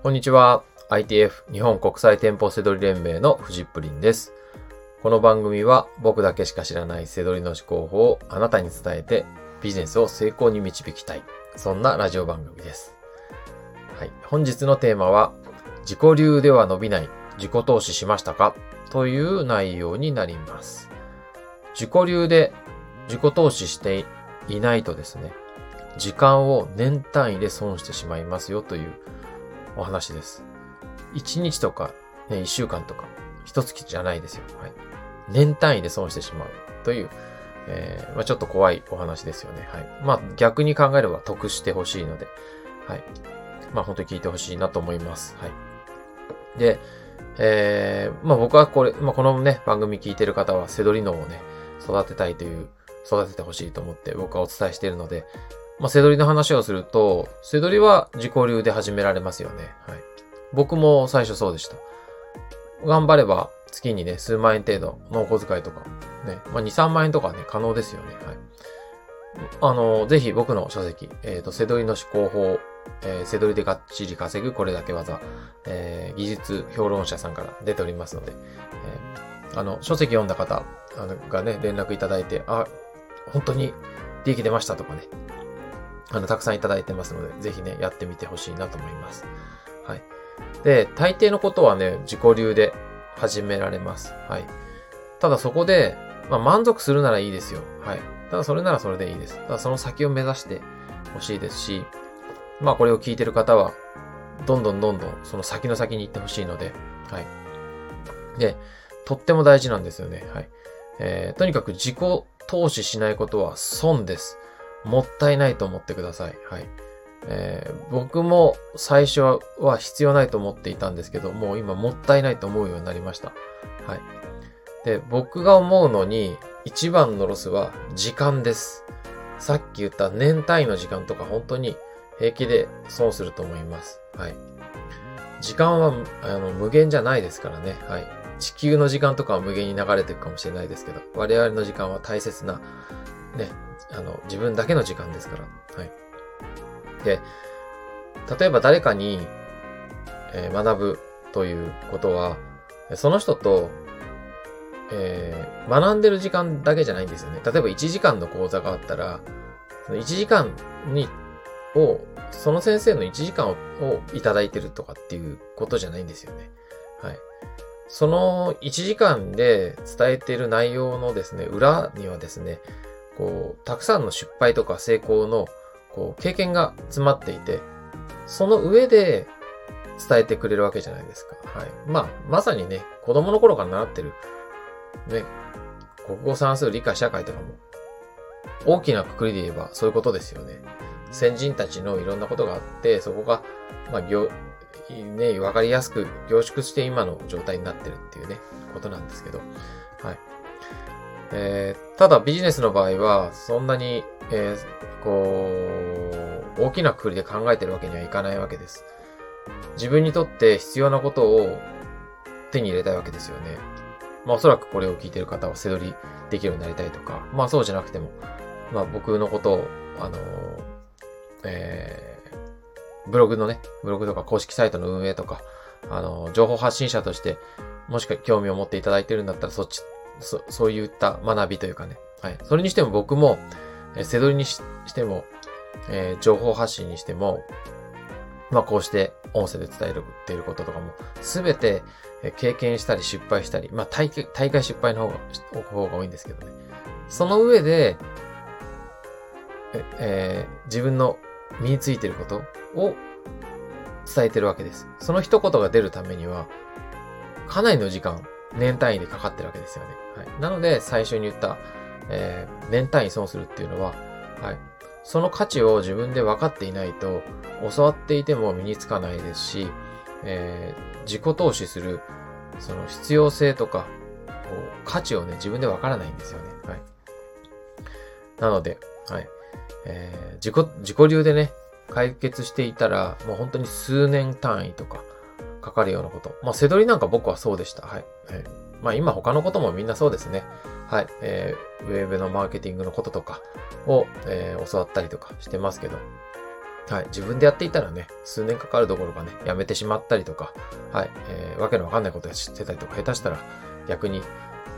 こんにちは。ITF 日本国際店舗セドリ連盟のフジップリンです。この番組は僕だけしか知らないセドリの思考法をあなたに伝えてビジネスを成功に導きたい。そんなラジオ番組です。はい。本日のテーマは自己流では伸びない自己投資しましたか？という内容になります。自己流で自己投資していないとですね、時間を年単位で損してしまいますよというお話です。1日とか、ね、1週間とか、1月じゃないですよ。はい。年単位で損してしまうという、えーまあ、ちょっと怖いお話ですよね。はい。まあ逆に考えれば得してほしいので、はい。まあ本当に聞いてほしいなと思います。はい。で、えー、まあ僕はこれ、まあこのね、番組聞いてる方はセドリ脳をね、育てたいという、育ててほしいと思って僕はお伝えしているので、まあ、セドリの話をすると、セドリは自己流で始められますよね。はい。僕も最初そうでした。頑張れば月にね、数万円程度のお小遣いとか、ね、まあ、2、3万円とかね、可能ですよね。はい。あの、ぜひ僕の書籍、えっ、と、セドリの思考法、えーセドリでがっちり稼ぐこれだけ技、えー技術評論者さんから出ておりますので、えーあの、書籍読んだ方あのがね、連絡いただいて、あ、本当に利益出ましたとかね、あの、たくさんいただいてますので、ぜひね、やってみてほしいなと思います。はい。で、大抵のことはね、自己流で始められます。はい。ただそこで、まあ、満足するならいいですよ。はい。ただそれならそれでいいです。ただその先を目指してほしいですし、まあこれを聞いてる方は、どんどんどんどんその先の先に行ってほしいので、はい。で、とっても大事なんですよね。はい。えーとにかく自己投資しないことは損です。もったいないと思ってください。はい。えー僕も最初は必要ないと思っていたんですけど、もう今もったいないと思うようになりました。はい。で、僕が思うのに一番のロスは時間です。さっき言った年単位の時間とか本当に平気で損すると思います。はい。時間はあの無限じゃないですからね。はい。地球の時間とかは無限に流れていくかもしれないですけど、我々の時間は大切な、ね、あの、自分だけの時間ですから。はい。で、例えば誰かに、えー学ぶということは、その人と、えー学んでる時間だけじゃないんですよね。例えば1時間の講座があったら、その1時間に、を、その先生の1時間ををいただいてるとかっていうことじゃないんですよね。はい。その1時間で伝えている内容のですね、裏にはですね、こう、たくさんの失敗とか成功の、こう、経験が詰まっていて、その上で伝えてくれるわけじゃないですか。はい。まあ、まさにね、子供の頃から習ってる、ね、国語算数理科社会とかも、大きなくくりで言えばそういうことですよね。先人たちのいろんなことがあって、そこが、まあ、行、ね、わかりやすく凝縮して今の状態になってるっていうね、ことなんですけど。はい。えーただビジネスの場合は、そんなに、えーこう、大きなくくりで考えてるわけにはいかないわけです。自分にとって必要なことを手に入れたいわけですよね。まあおそらくこれを聞いてる方は背取りできるようになりたいとか、まあそうじゃなくても、まあ僕のことを、あのえーブログのね、ブログとか公式サイトの運営とか、あの情報発信者として、もしか興味を持っていただいてるんだったら、そっち、そ、そういった学びというかね。はい。それにしても僕も、えー、背取りにししても、えー情報発信にしても、まあこうして音声で伝えるっていうこととかも、すべてえ経験したり失敗したり、まあ大会、大会失敗の方が、方が多いんですけどね。その上で、ええー自分の身についてることを伝えてるわけです。その一言が出るためには、かなりの時間、年単位でかかってるわけですよね。はい。なので、最初に言った、えー年単位損するっていうのは、はい。その価値を自分で分かっていないと、教わっていても身につかないですし、えー自己投資する、その必要性とか、こう価値をね、自分で分からないんですよね。はい。なので、はい。えー自己、自己流でね、解決していたら、もう本当に数年単位とかかかるようなこと。まあ、背取りなんか僕はそうでした。はい。はいまあ、今他のこともみんなそうですね。はい。えーウェブのマーケティングのこととかを、えー教わったりとかしてますけど。はい。自分でやっていたらね、数年かかるどころかね、やめてしまったりとか、はい。えー、わけのわかんないことしてたりとか、下手したら逆に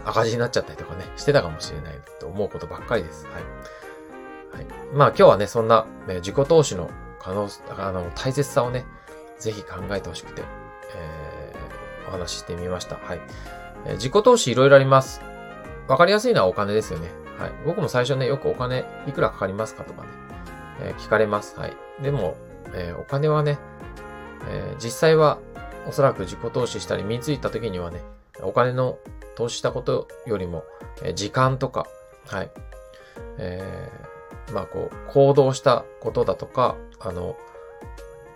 赤字になっちゃったりとかね、してたかもしれないと思うことばっかりです。はい。はい。まあ今日はね、そんな、ね、自己投資の可能、あの、大切さをね、ぜひ考えてほしくて、えー、お話ししてみました。はい。えー、自己投資いろいろあります。わかりやすいのはお金ですよね。はい。僕も最初ね、よくお金いくらかかりますかとかね、えー、聞かれます。はい。でも、えー、お金はね、え、実際はおそらく自己投資したり身についた時にはね、お金の投資したことよりも、え、時間とか、はい。えー、まあこう、行動したことだとか、あの、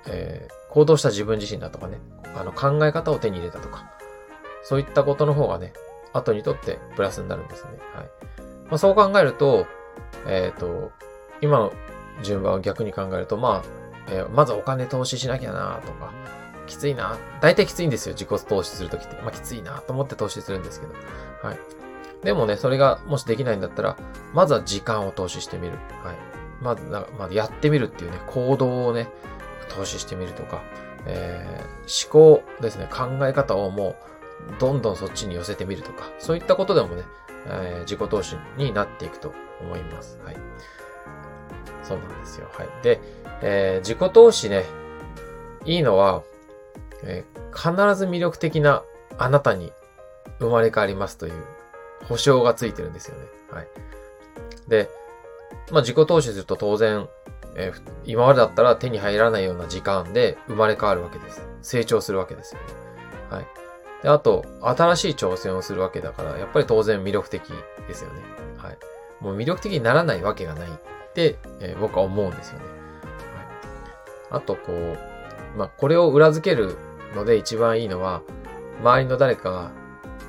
えー、行動した自分自身だとかね、あの考え方を手に入れたとか、そういったことの方がね、後にとってプラスになるんですね。はい。まあ、そう考えると、えっ、ー、と、今の順番を逆に考えると、まあ、えー、まずお金投資しなきゃなとか、きついな。大体きついんですよ。自己投資するときって。まあ、きついなと思って投資するんですけど。はい。でもね、それがもしできないんだったら、まずは時間を投資してみる。はい。まず、まずやってみるっていうね、行動をね、投資してみるとか、えー、思考ですね、考え方をもう、どんどんそっちに寄せてみるとか、そういったことでもね、えー、自己投資になっていくと思います。はい。そうなんですよ。はい。で、えー、自己投資ね、いいのは、えー、必ず魅力的なあなたに生まれ変わりますという保証がついてるんですよね。はい。で、まあ、自己投資すると当然、えー、今までだったら手に入らないような時間で生まれ変わるわけです。成長するわけですよね。はい。で、あと、新しい挑戦をするわけだから、やっぱり当然魅力的ですよね。はい。もう魅力的にならないわけがないって、えー、僕は思うんですよね。はい。あと、こう、まあ、これを裏付けるので一番いいのは、周りの誰かが、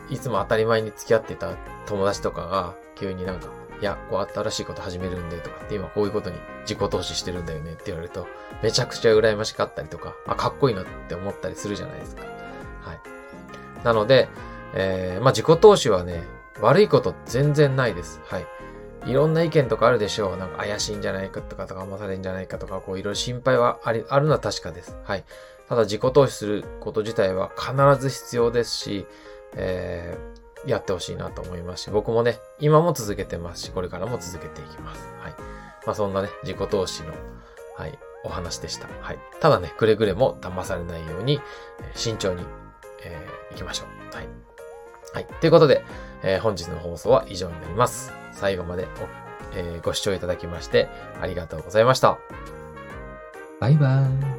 いつも当たり前に付き合ってた友達とかが、急になんか、や、こう新しいこと始めるんでとかって今こういうことに自己投資してるんだよねって言われると、めちゃくちゃ羨ましかったりとか、あ、かっこいいなって思ったりするじゃないですか。はい。なので、えー、まあ、自己投資はね、悪いこと全然ないです。はい。いろんな意見とかあるでしょう。なんか怪しいんじゃないかとか、とか騙されるんじゃないかとか、こういろいろ心配はあり、あるのは確かです。はい。ただ自己投資すること自体は必ず必要ですし、えー、やってほしいなと思いますし、僕もね、今も続けてますし、これからも続けていきます。はい。まあそんなね、自己投資の、はい、お話でした。はい。ただね、くれぐれも騙されないように、えー、慎重に、えー、行きましょう。はい。はい。ということで、えー、本日の放送は以上になります。最後までえー、ご視聴いただきましてありがとうございました。バイバーイ。